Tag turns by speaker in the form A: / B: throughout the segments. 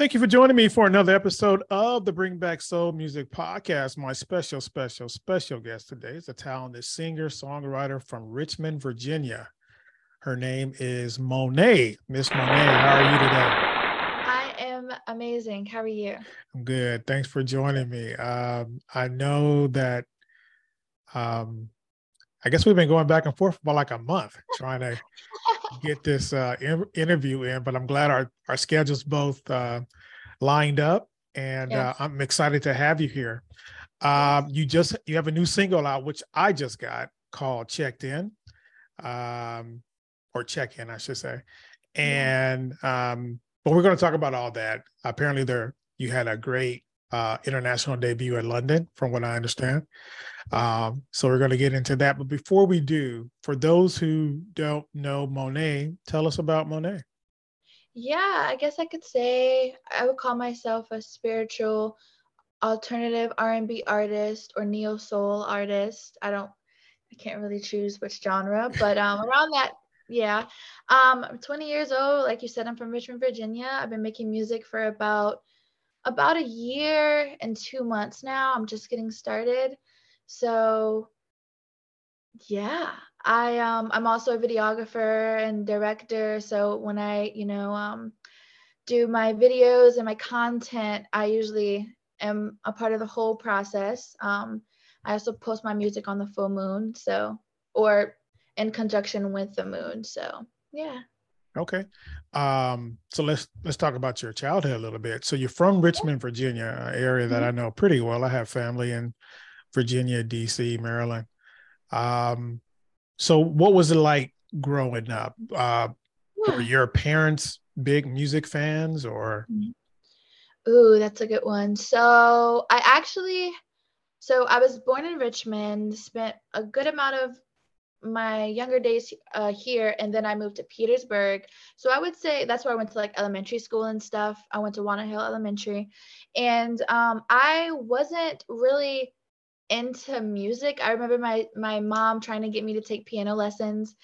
A: Thank you for joining me for another episode of the Bring Back Soul Music Podcast. My special, special, special guest today is a talented singer, songwriter from Richmond, Virginia. Her name is Monet. Miss Monet, how are you today?
B: I am amazing. How are you?
A: I'm good. Thanks for joining me. Um, I know that um, I guess we've been going back and forth for like a month trying to get this uh, in- interview in, but I'm glad our, our schedules both uh, lined up and yes. uh, I'm excited to have you here. Um, you just, you have a new single out, which I just got called Checked In, um, or Check In, I should say. And, um, but we're going to talk about all that. Apparently there, you had a great uh, international debut at London, from what I understand. Um, so we're going to get into that. But before we do, for those who don't know Monet, tell us about Monet.
B: Yeah, I guess I could say I would call myself a spiritual alternative R&B artist or neo soul artist. I don't I can't really choose which genre, but um around that yeah. Um I'm 20 years old, like you said I'm from Richmond, Virginia. I've been making music for about about a year and 2 months now. I'm just getting started. So yeah, I um I'm also a videographer and director. So when I, you know, um do my videos and my content, I usually am a part of the whole process. Um I also post my music on the full moon, so or in conjunction with the moon. So yeah.
A: Okay. Um, so let's let's talk about your childhood a little bit. So you're from Richmond, Virginia, area that mm-hmm. I know pretty well. I have family in Virginia, DC, Maryland. Um, so what was it like growing up? Uh. Were your parents big music fans or?
B: Mm-hmm. Ooh, that's a good one. So I actually, so I was born in Richmond, spent a good amount of my younger days uh, here and then i moved to petersburg so i would say that's where i went to like elementary school and stuff i went to Walnut Hill elementary and um, i wasn't really into music. I remember my my mom trying to get me to take piano lessons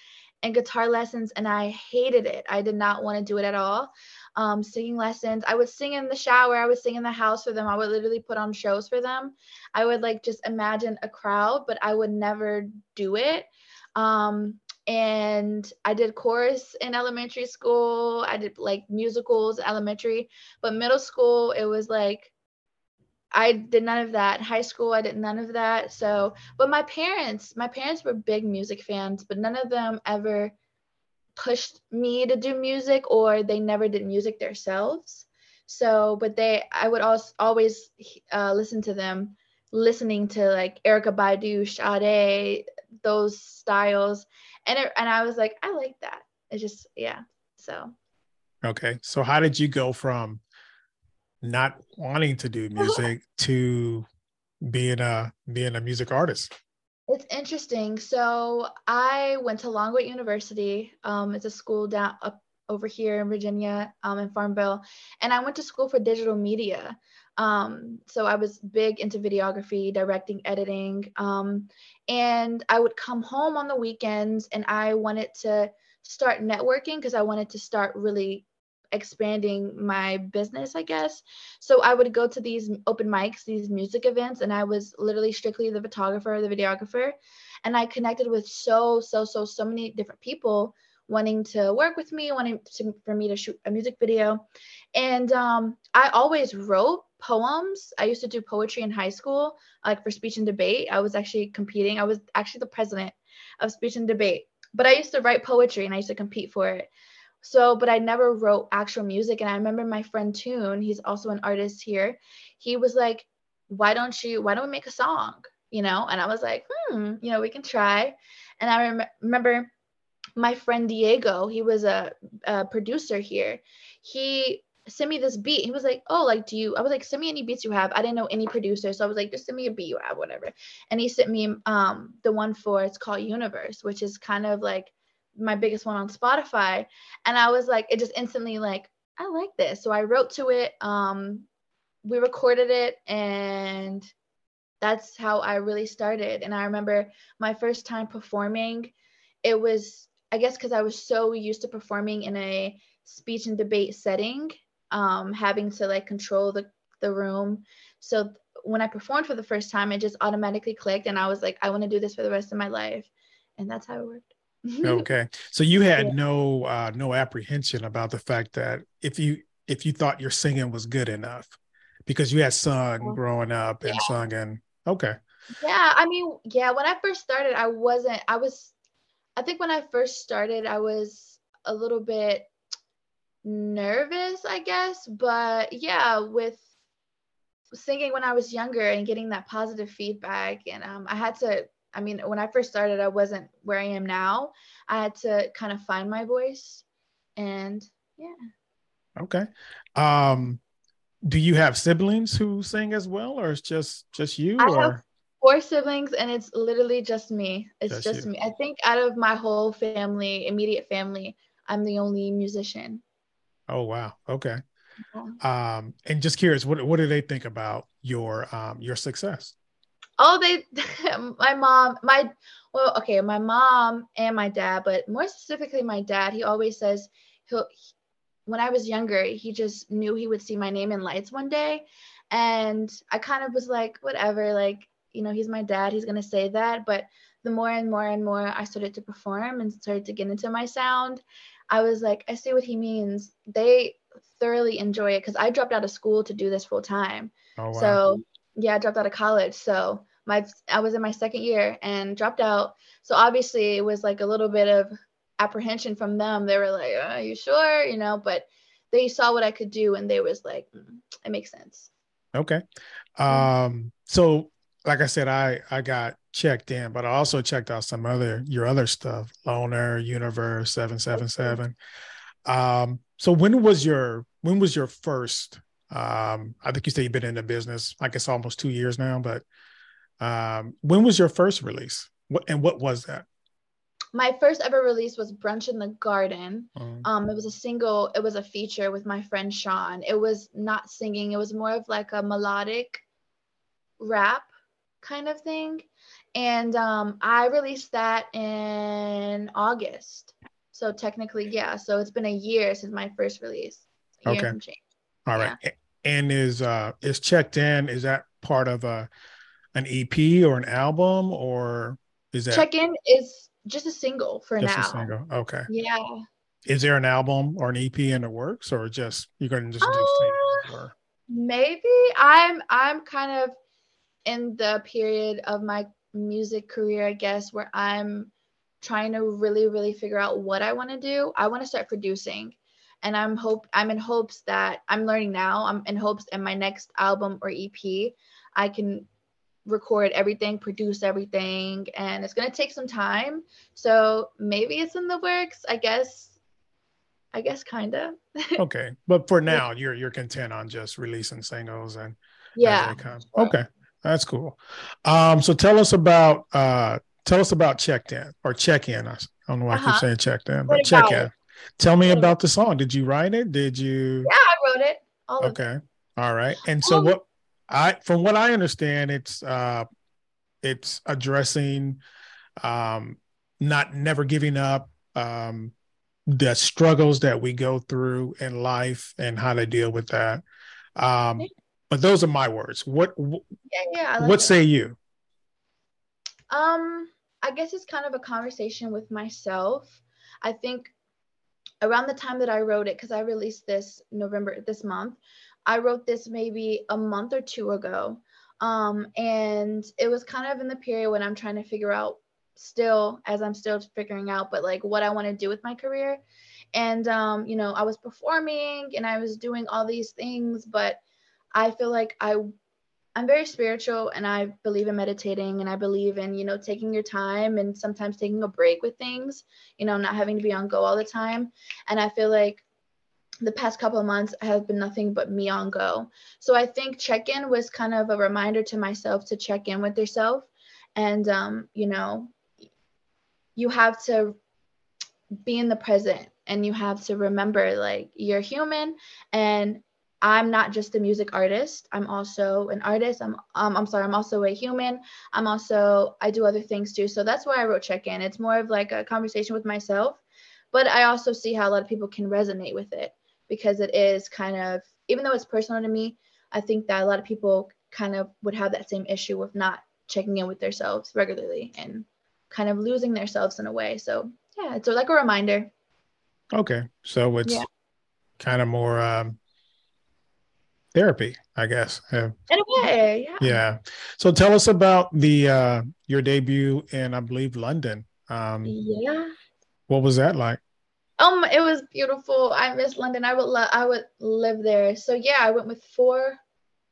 B: and guitar lessons, and I hated it. I did not want to do it at all. Um, singing lessons. I would sing in the shower. I would sing in the house for them. I would literally put on shows for them. I would like just imagine a crowd, but I would never do it. Um, and I did chorus in elementary school. I did like musicals elementary, but middle school it was like I did none of that. High school, I did none of that. So, but my parents, my parents were big music fans, but none of them ever pushed me to do music or they never did music themselves. So, but they, I would also always uh, listen to them, listening to like Erykah Badu, Sade, those styles, and it, and I was like, I like that. It just, yeah. So.
A: Okay, so how did you go from not wanting to do music to being a being a music artist?
B: It's interesting. So I went to Longwood University. Um, it's a school down up over here in Virginia, um, in Farmville, and I went to school for digital media. Um, so I was big into videography, directing, editing, um, and I would come home on the weekends, and I wanted to start networking because I wanted to start really expanding my business, I guess. So I would go to these open mics, these music events, and I was literally strictly the photographer, the videographer. And I connected with so, so, so, so many different people wanting to work with me, wanting to, for me to shoot a music video. And um, I always wrote poems. I used to do poetry in high school, like for speech and debate. I was actually competing. I was actually the president of speech and debate. But I used to write poetry and I used to compete for it. So, but I never wrote actual music. And I remember my friend Toon, he's also an artist here. He was like, why don't you, why don't we make a song? You know? And I was like, hmm, you know, we can try. And I rem- remember my friend Diego, he was a, a producer here. He sent me this beat. He was like, "Oh, like, do you?" I was like, "Send me any beats you have." I didn't know any producer, so I was like, "Just send me a beat you have, whatever." And he sent me um the one for it's called Universe, which is kind of like my biggest one on Spotify. And I was like, it just instantly like, I like this. So I wrote to it. Um, we recorded it and that's how I really started. And I remember my first time performing, it was, I guess, because I was so used to performing in a speech and debate setting um, having to like control the the room. So when I performed for the first time, it just automatically clicked, and I was like, I want to do this for the rest of my life, and that's how it worked.
A: okay, so you had yeah. no uh, no apprehension about the fact that if you if you thought your singing was good enough because you had sung growing up and yeah. sung and okay.
B: Yeah, I mean, yeah, when I first started, I wasn't. I was, I think when I first started, I was a little bit nervous, I guess. But yeah, with singing when I was younger and getting that positive feedback. And um, I had to, I mean, when I first started, I wasn't where I am now. I had to kind of find my voice. And yeah.
A: Okay. Um, do you have siblings who sing as well, or it's just just you? I or? have
B: four siblings, and it's literally just me. It's just, just me. I think out of my whole family, immediate family, I'm the only musician.
A: Oh wow. Okay. Um, and just curious, what what do they think about your um your success?
B: Oh, they, my mom, my well, okay, my mom and my dad, but more specifically, my dad. He always says he'll. When I was younger, he just knew he would see my name in lights one day, and I kind of was like, whatever, like you know, he's my dad, he's gonna say that. But the more and more and more I started to perform and started to get into my sound, I was like, I see what he means. They thoroughly enjoy it because I dropped out of school to do this full time. Oh, wow. So yeah, I dropped out of college. So my I was in my second year and dropped out. So obviously it was like a little bit of apprehension from them. They were like, "Are you sure?" You know, but they saw what I could do and they was like, mm, "It makes sense."
A: Okay. Um. So like I said, I I got checked in, but I also checked out some other your other stuff, Loner, Universe, Seven Seven Seven. Um, so when was your when was your first? Um, I think you said you've been in the business, I guess almost two years now, but um, when was your first release? What and what was that?
B: My first ever release was Brunch in the Garden. Mm. Um, it was a single, it was a feature with my friend Sean. It was not singing, it was more of like a melodic rap kind of thing. And um, I released that in August. So technically, yeah. So it's been a year since my first release.
A: okay. All right. Yeah. And is uh is checked in? Is that part of a an EP or an album or is that
B: check in is just a single for just now?
A: A single. Okay.
B: Yeah.
A: Is there an album or an EP in the works or just you're gonna just uh, do
B: singles or maybe I'm I'm kind of in the period of my music career, I guess, where I'm trying to really, really figure out what I want to do. I want to start producing. And I'm hope I'm in hopes that I'm learning now. I'm in hopes in my next album or EP, I can record everything, produce everything, and it's gonna take some time. So maybe it's in the works. I guess. I guess kind of.
A: okay, but for now, you're you're content on just releasing singles and
B: yeah.
A: Okay, that's cool. Um, so tell us about uh, tell us about checked in or check in. I don't know why uh-huh. I keep uh-huh. saying checked in, but check in. Tell me about the song. Did you write it? Did you?
B: Yeah, I wrote it.
A: All okay. All right. And so what I from what I understand, it's uh it's addressing um not never giving up, um the struggles that we go through in life and how to deal with that. Um but those are my words. What yeah, yeah, like what say you?
B: Um, I guess it's kind of a conversation with myself. I think around the time that I wrote it, because I released this November this month, I wrote this maybe a month or two ago. Um, and it was kind of in the period when I'm trying to figure out still as I'm still figuring out, but like what I want to do with my career. And um, you know, I was performing and I was doing all these things, but I feel like I I'm very spiritual and I believe in meditating and I believe in, you know, taking your time and sometimes taking a break with things, you know, not having to be on go all the time. And I feel like the past couple of months have been nothing but me on go. So I think check in was kind of a reminder to myself to check in with yourself. And, um, you know, you have to be in the present and you have to remember like you're human and I'm not just a music artist. I'm also an artist. I'm um, I'm sorry. I'm also a human. I'm also I do other things too. So that's why I wrote check in. It's more of like a conversation with myself, but I also see how a lot of people can resonate with it. because it is kind of even though it's personal to me, I think that a lot of people kind of would have that same issue with not checking in with themselves regularly and kind of losing themselves in a way. So yeah, it's like a reminder.
A: Okay. So it's yeah. kind of more um therapy, I guess.
B: In a way, yeah.
A: Yeah. So tell us about the uh your debut in I believe London.
B: Um yeah.
A: What was that like?
B: Um, it was beautiful. I miss London. I would love. I would live there. So yeah, I went with four.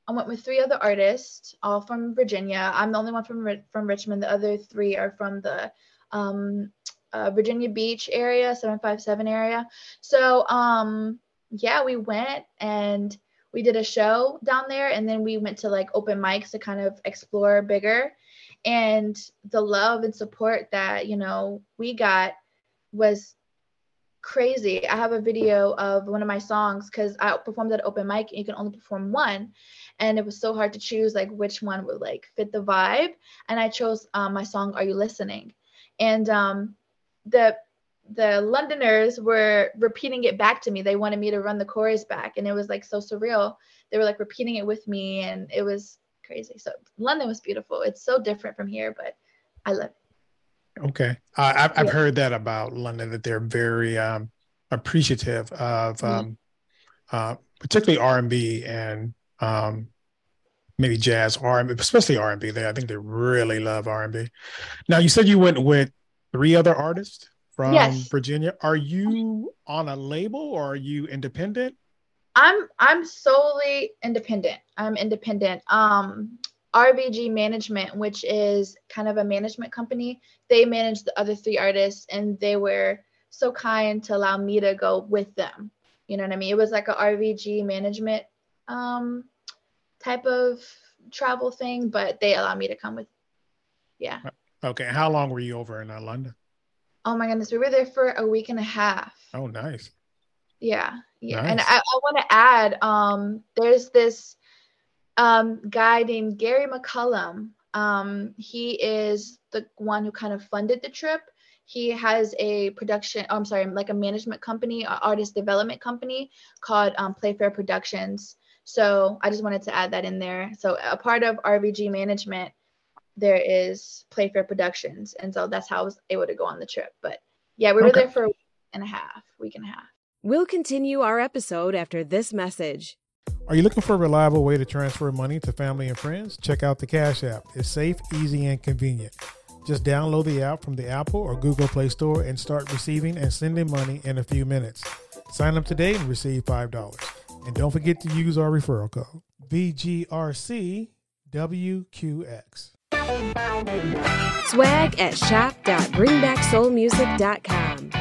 B: I went with three other artists, all from Virginia. I'm the only one from from Richmond. The other three are from the um, uh, Virginia Beach area, 757 area. So um, yeah, we went and we did a show down there, and then we went to like open mics to kind of explore bigger. And the love and support that you know we got was crazy. I have a video of one of my songs because I performed at open mic and you can only perform one. And it was so hard to choose like which one would like fit the vibe. And I chose um, my song Are You Listening? And um, the the Londoners were repeating it back to me. They wanted me to run the chorus back, and it was like so surreal. They were like repeating it with me, and it was crazy. So London was beautiful. It's so different from here, but I love it.
A: Okay, uh, I've, I've heard that about London that they're very um, appreciative of mm-hmm. um, uh, particularly R and B and um, maybe jazz R and especially R and B. They I think they really love R and B. Now you said you went with three other artists from yes. Virginia. Are you on a label or are you independent?
B: I'm I'm solely independent. I'm independent. Um, RVG Management, which is kind of a management company, they manage the other three artists and they were so kind to allow me to go with them. You know what I mean? It was like a RVG management um, type of travel thing, but they allowed me to come with. Yeah.
A: Okay. How long were you over in uh, London?
B: Oh my goodness, we were there for a week and a half.
A: Oh, nice.
B: Yeah, yeah. Nice. And I, I want to add, um, there's this um, guy named Gary McCullum. Um, he is the one who kind of funded the trip. He has a production, oh, I'm sorry, like a management company, artist development company called um, Playfair Productions. So I just wanted to add that in there. So a part of RVG management, there is Playfair Productions, and so that's how I was able to go on the trip. But yeah, we were okay. there for a week and a half, week and a half.
C: We'll continue our episode after this message.
A: Are you looking for a reliable way to transfer money to family and friends? Check out the Cash App. It's safe, easy, and convenient. Just download the app from the Apple or Google Play Store and start receiving and sending money in a few minutes. Sign up today and receive $5. And don't forget to use our referral code VGRCWQX.
C: Swag at shop.bringbacksoulmusic.com.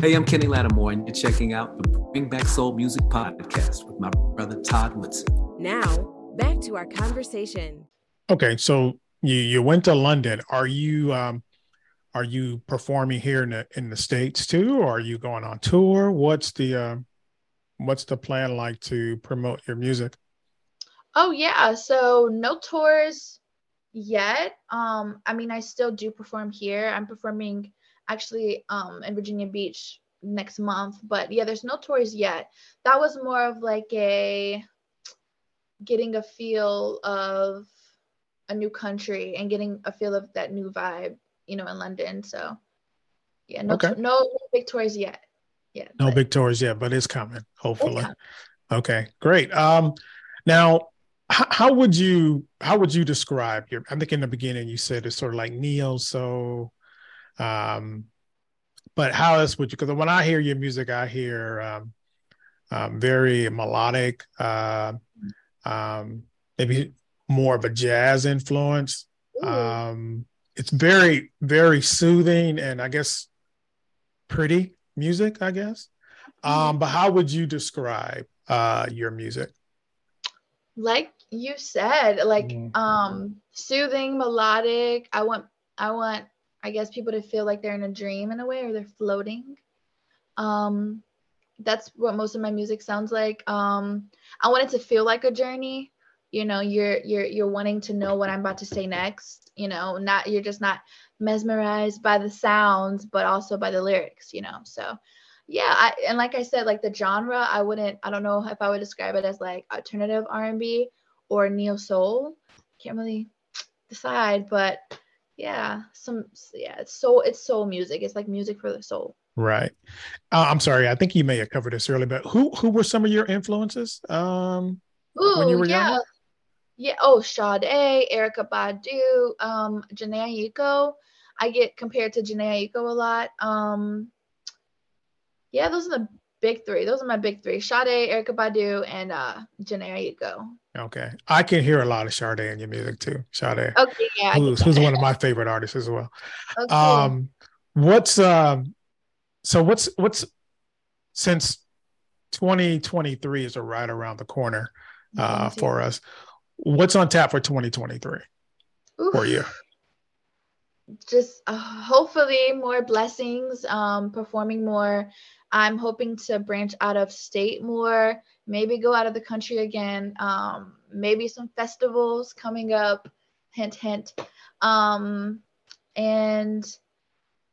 D: Hey, I'm Kenny Lattimore, and you're checking out the Bring Back Soul Music podcast with my brother Todd Woodson.
C: Now, back to our conversation.
A: Okay, so you you went to London. Are you um are you performing here in the in the states too, or are you going on tour? What's the uh, what's the plan like to promote your music?
B: Oh yeah, so no tours yet. Um, I mean, I still do perform here. I'm performing actually um, in Virginia Beach next month. But yeah, there's no tours yet. That was more of like a getting a feel of a new country and getting a feel of that new vibe, you know, in London. So yeah, no, okay. no big tours yet. Yeah.
A: No but, big tours yet, but it's coming, hopefully. It's coming. Okay, great. Um, now, how, how would you how would you describe your? I think in the beginning you said it's sort of like neo so um, but how else would you? Because when I hear your music, I hear um, um, very melodic, uh, um, maybe more of a jazz influence. Um, it's very, very soothing and I guess pretty music, I guess. Um, but how would you describe uh, your music?
B: Like you said, like um, soothing, melodic. I want, I want I guess people to feel like they're in a dream in a way or they're floating. Um, that's what most of my music sounds like. Um, I want it to feel like a journey. You know, you're you're you're wanting to know what I'm about to say next. You know, not you're just not mesmerized by the sounds, but also by the lyrics. You know, so yeah, I, and like I said, like the genre, I wouldn't, I don't know if I would describe it as like alternative R&B or neo soul. Can't really decide, but yeah, some yeah, it's so it's soul music. It's like music for the soul.
A: Right. Uh, I'm sorry. I think you may have covered this earlier, but who who were some of your influences um,
B: Ooh,
A: when you were
B: yeah.
A: younger?
B: Yeah. Oh, Sade, Erykah Badu, um, Jhené Aiko. I get compared to Jhené Aiko a lot. Um, yeah, those are the big three. Those are my big three: Sade, Erykah Badu, and uh, Jhené Aiko.
A: Okay, I can hear a lot of Sade in your music too. Sade,
B: Okay, yeah.
A: Who's who's one of my favorite artists as well.
B: Okay.
A: Um, what's um, so what's what's since 2023 is right around the corner uh, for us. What's on tap for 2023
B: Oof.
A: for you?
B: Just uh, hopefully more blessings um performing more. I'm hoping to branch out of state more maybe go out of the country again um maybe some festivals coming up. Hint hint. Um and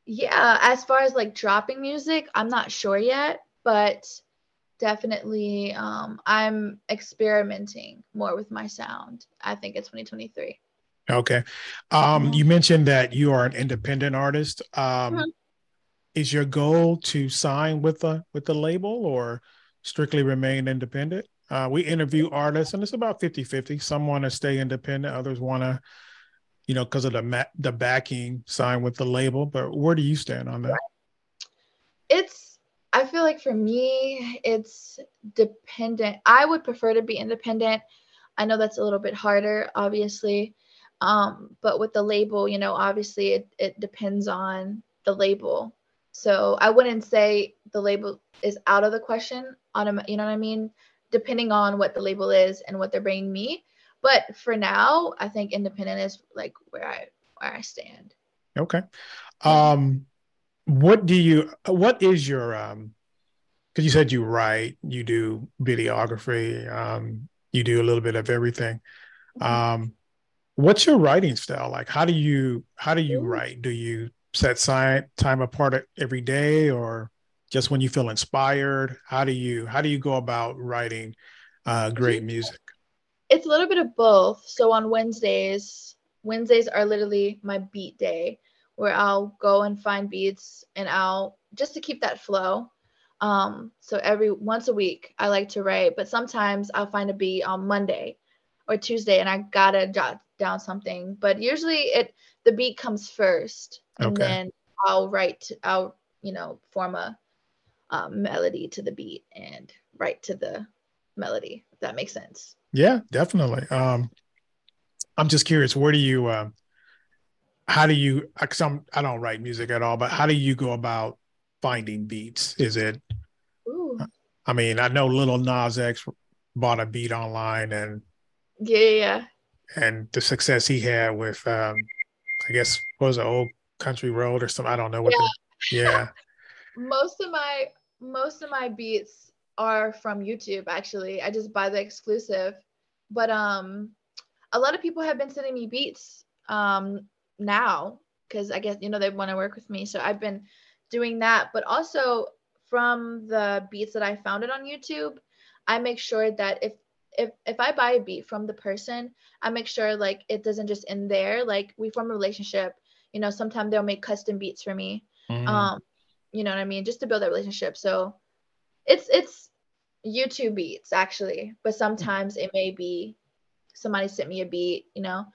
B: yeah as far as like dropping music i'm not sure yet but definitely um i'm experimenting more with my sound. I think it's 2023
A: Okay. Um, you mentioned that you are an independent artist. Um,
B: Mhm.
A: Is your goal to sign with the with the label or strictly remain independent? Uh, we interview artists, and it's about 50-50. Some want to stay independent, others want to, you know, because of the ma- the backing, sign with the label. But where do you stand on that?
B: it's i feel like for me it's dependent i would prefer to be independent i know that's a little bit harder obviously um, but with the label you know obviously it, it depends on the label so i wouldn't say the label is out of the question on a, you know what i mean depending on what the label is and what they're bringing me but for now i think independent is like where i where i stand
A: Okay. Um, what do you? What is your? Um, because you said you write, you do videography, um, you do a little bit of everything. Um, what's your writing style like? How do you? How do you write? Do you set side time apart every day, or just when you feel inspired? How do you? How do you go about writing uh, great music?
B: it's a little bit of both. So on Wednesdays, Wednesdays are literally my beat day where I'll go and find beats and I'll just to keep that flow. Um, so every once a week I like to write, but sometimes I'll find a beat on Monday or Tuesday and I gotta jot down something. But usually it the beat comes first and
A: Okay.
B: then I'll write I'll, you know, form a um, melody to the beat and write to the melody, if that makes sense.
A: Yeah, definitely. Um, I'm just curious, where do you, um, how do you, because I'm, I don't write music at all, but how do you go about finding beats? Is it,
B: Ooh.
A: I mean, I know Lil Nas X bought a beat online and,
B: Yeah, yeah, yeah.
A: And the success he had with, um, I guess, what was it, Old Country Road or something? I don't know what the, yeah.
B: Most of my most of my beats are from YouTube actually. I just buy the exclusive. But um a lot of people have been sending me beats um now because I guess you know they want to work with me. So I've been doing that, but also from the beats that I found it on YouTube, I make sure that if if if I buy a beat from the person, I make sure like it doesn't just end there. Like we form a relationship. You know, sometimes they'll make custom beats for me
A: Mhm.
B: um you know what i mean just to build that relationship so it's it's youtube beats actually but sometimes it may be somebody sent me a beat you know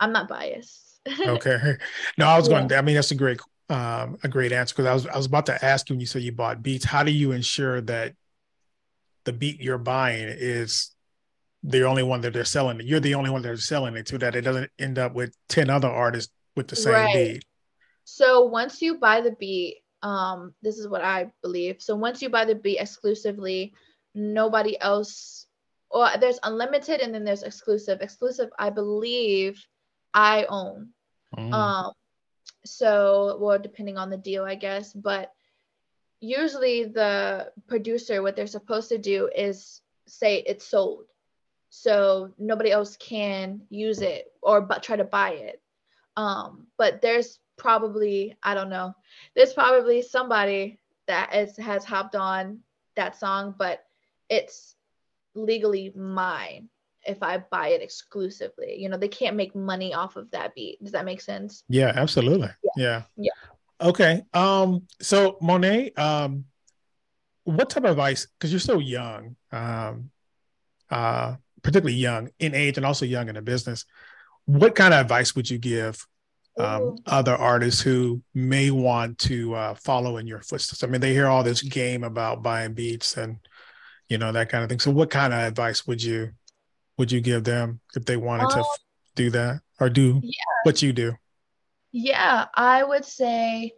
B: i'm not biased
A: okay. No, I was
B: Yeah.
A: going. I mean, that's a great, um, a great answer because I was, I was about to ask you when you said you bought beats. How do you ensure that the beat you're buying is the only one that they're selling? You're the only one that they're selling it to. That it doesn't end up with ten other artists with the same
B: Right.
A: beat.
B: so once you buy the beat um this is what i believe so once you buy the beat exclusively nobody else or there's unlimited and then there's exclusive exclusive i believe i own
A: Mm.
B: Um, so well, depending on the deal, I guess, but usually the producer, what they're supposed to do is say it's sold, so nobody else can use it or but try to buy it. Um, but there's probably I don't know, there's probably somebody that is, has hopped on that song, but it's legally mine if I buy it exclusively. You know, they can't make money off of that beat. Does that make sense?
A: Yeah, absolutely. Yeah.
B: Yeah. yeah.
A: Okay. Um, so Monet, um, what type of advice, because you're so young, um, uh, particularly young in age and also young in the business, what kind of advice would you give um, other artists who may want to uh, follow in your footsteps? I mean, they hear all this game about buying beats and you know that kind of thing. So, what kind of advice would you would you give them if they wanted um, to f- do that or do yeah. what you do?
B: Yeah, I would say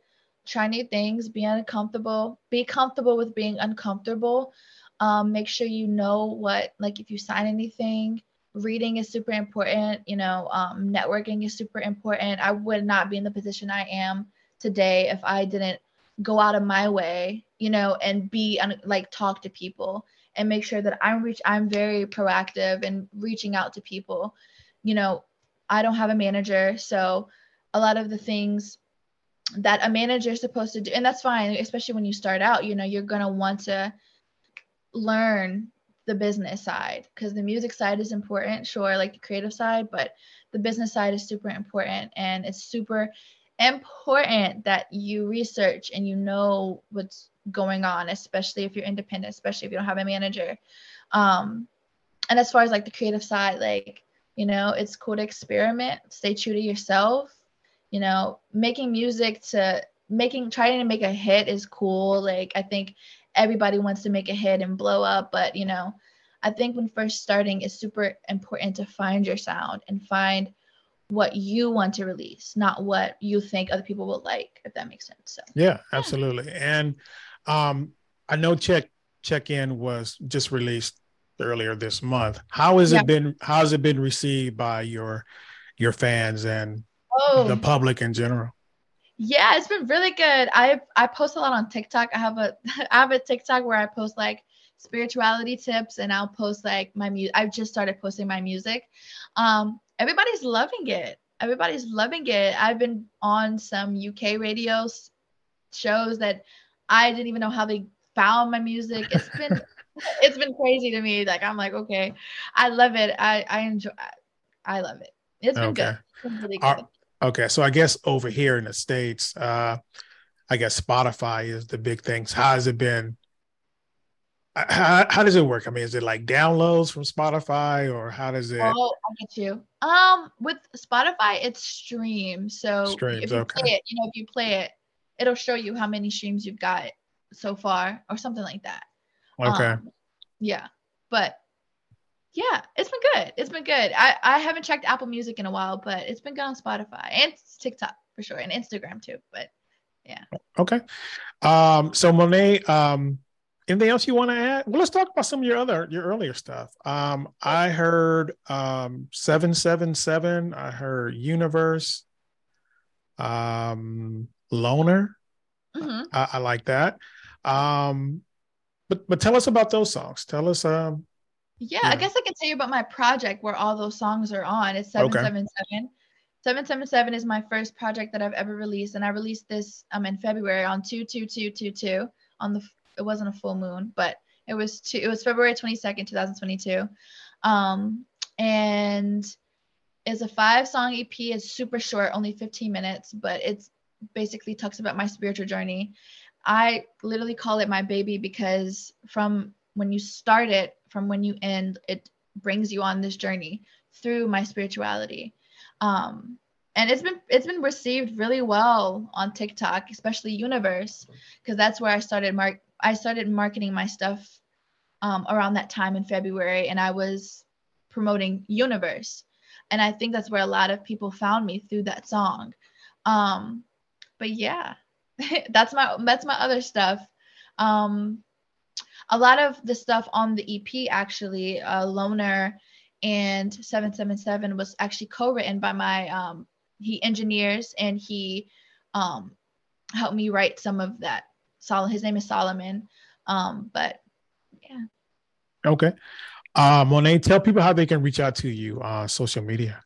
B: try new things, be uncomfortable, be comfortable with being uncomfortable. Um, make sure you know what, like, if you sign anything, reading is super important. You know, um, networking is super important. I would not be in the position I am today if I didn't go out of my way, you know, and be like talk to people and make sure that I'm reach I'm very proactive and reaching out to people. You know, I don't have a manager, so a lot of the things that a manager is supposed to do and that's fine, especially when you start out, you know, you're going to want to learn the business side because the music side is important, sure, like the creative side, but the business side is super important and it's super important that you research and you know what's going on, especially if you're independent, especially if you don't have a manager. Um, and as far as like the creative side, like, you know, it's cool to experiment, stay true to yourself. You know, making music to making trying to make a hit is cool. Like, I think everybody wants to make a hit and blow up, but you know, I think when first starting, it's super important to find your sound and find what you want to release, not what you think other people will like, if that makes sense. So
A: yeah, absolutely. And um, I know check check in was just released earlier this month. How has yeah. it been? How has it been received by your your fans and oh. the public in general?
B: Yeah, it's been really good. I I post a lot on TikTok. I have a I have a TikTok where I post like spirituality tips and I'll post like my music. I've just started posting my music. Um, everybody's loving it. Everybody's loving it. I've been on some UK radio shows that I didn't even know how they found my music. It's been it's been crazy to me. Like I'm like, okay, I love it. I I enjoy. I love it. It's been okay. good. It's really good.
A: Okay, so I guess over here in the states, uh, I guess Spotify is the big things. How has it been? How, how does it work? I mean, is it like downloads from Spotify or how does it?
B: Oh, I get you. Um, with Spotify, it's streams. So
A: streams,
B: if you
A: okay.
B: play it, you know, if you play it, it'll show you how many streams you've got so far or something like that.
A: Okay. Um,
B: yeah. But yeah, it's been good. It's been good. I, I haven't checked Apple Music in a while, but it's been good on Spotify and TikTok for sure and Instagram too. But yeah.
A: Okay. Um, so Monet, um, anything else you want to add? Well, let's talk about some of your other your earlier stuff. Um, I heard um 777, I heard Universe. Um Loner. Mm-hmm. I, I, like that. Um, but but tell us about those songs. Tell us. Um,
B: yeah, I guess I can tell you about my project where all those songs are on. It's seven seven seven. 777 is my first project that I've ever released, and I released this um in February on two two two two two on the it wasn't a full moon, but it was two it was February 22nd, 2022. Um and it's a five song EP. It's super short, only 15 minutes, but it's basically talks about my spiritual journey. I literally call it my baby because from when you start it, from when you end, it brings you on this journey through my spirituality. Um, and it's been it's been received really well on TikTok, especially Universe, because that's where I started mark I started marketing my stuff um, around that time in February, and I was promoting Universe, and I think that's where a lot of people found me through that song. Um, but yeah, that's my that's my other stuff. Um, a lot of the stuff on the EP actually, uh, Loner and 777 was actually co-written by my um, he engineers and he um, helped me write some of that. Sol- his name is Solomon. Um, but yeah.
A: Okay. Uh, Monet, tell people how they can reach out to you on social media.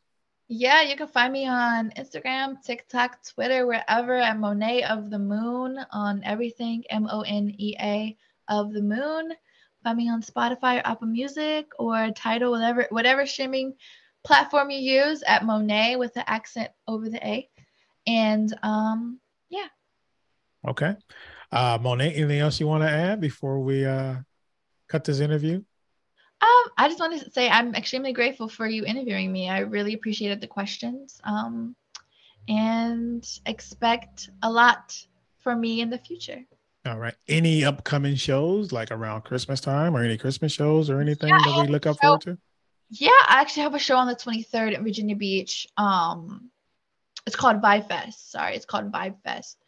B: Yeah, you can find me on Instagram, TikTok, Twitter, wherever at Monet of the Moon on everything. M O N E A of the Moon. Find me on Spotify or Apple Music or Tidal, whatever whatever streaming platform you use at Monet with the accent over the A. And um, yeah.
A: Okay. Uh, Monea, anything else you want to add before we uh, cut this interview?
B: Um, I just want to say I'm extremely grateful for you interviewing me. I really appreciated the questions. Um, and expect a lot from me in the future.
A: All right. Any upcoming shows like around Christmas time or any Christmas shows or anything yeah, that we look up forward to?
B: Yeah, I actually have a show on the 23rd in Virginia Beach. Um, it's called Vibe Fest. Sorry, it's called Vibe Fest.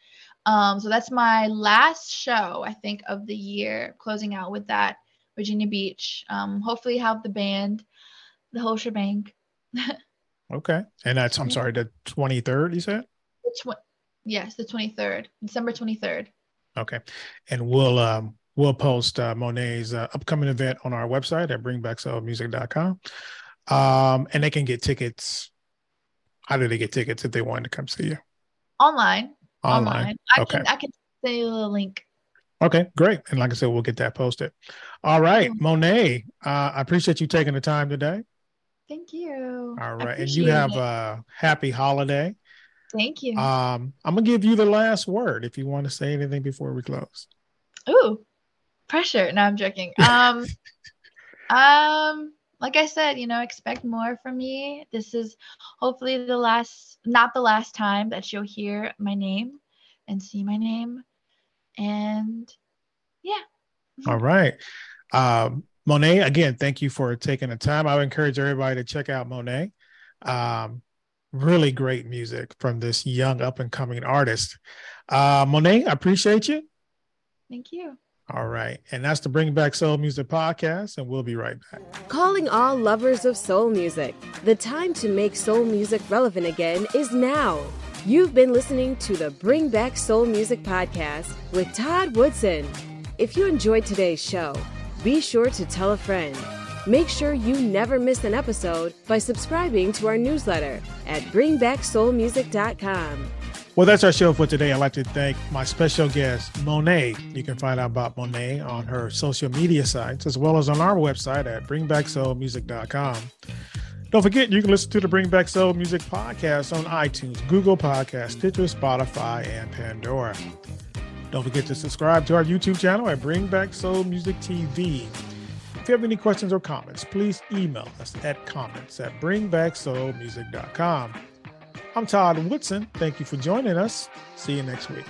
B: Um, so that's my last show, I think, of the year, closing out with that Virginia Beach. Um, hopefully have the band, the whole shebang.
A: okay. And that's I'm sorry, the 23rd, you said?
B: The tw- yes, the 23rd, December 23rd.
A: Okay. And we'll um we'll post uh, Monea's uh, upcoming event on our website at bringbacksoulmusic.com. Um, and they can get tickets. How do they get tickets if they want to come see you?
B: Online.
A: Online. Online.
B: I okay. can I can send you the link.
A: Okay, great. And like I said, we'll get that posted. All right, mm-hmm. Monea, uh, I appreciate you taking the time today.
B: Thank you.
A: All right, and you have it. a happy holiday.
B: Thank you.
A: Um, I'm gonna give you the last word if you want to say anything before we close.
B: Ooh, pressure. No, I'm joking. Um, um, like I said, you know, expect more from me. This is hopefully the last, not the last time that you'll hear my name and see my name. And yeah.
A: All right. Um, Monea, again, thank you for taking the time. I would encourage everybody to check out Monet. Um, really great music from this young up and coming artist. Uh, Monea, I appreciate you.
B: Thank you.
A: All right. And that's the Bring Back Soul Music podcast, and we'll be right back.
C: Calling all lovers of soul music. The time to make soul music relevant again is now. You've been listening to the Bring Back Soul Music podcast with Todd Woodson. If you enjoyed today's show, be sure to tell a friend. Make sure you never miss an episode by subscribing to our newsletter at bringbacksoulmusic.com.
A: Well, that's our show for today. I'd like to thank my special guest, Monet. You can find out about Monet on her social media sites as well as on our website at bringbacksoulmusic.com. Don't forget, you can listen to the Bring Back Soul Music podcast on iTunes, Google Podcast, Stitcher, Spotify, and Pandora. Don't forget to subscribe to our YouTube channel at Bring Back Soul Music TV. If you have any questions or comments, please email us at comments at bringbacksoulmusic.com. I'm Todd Woodson. Thank you for joining us. See you next week.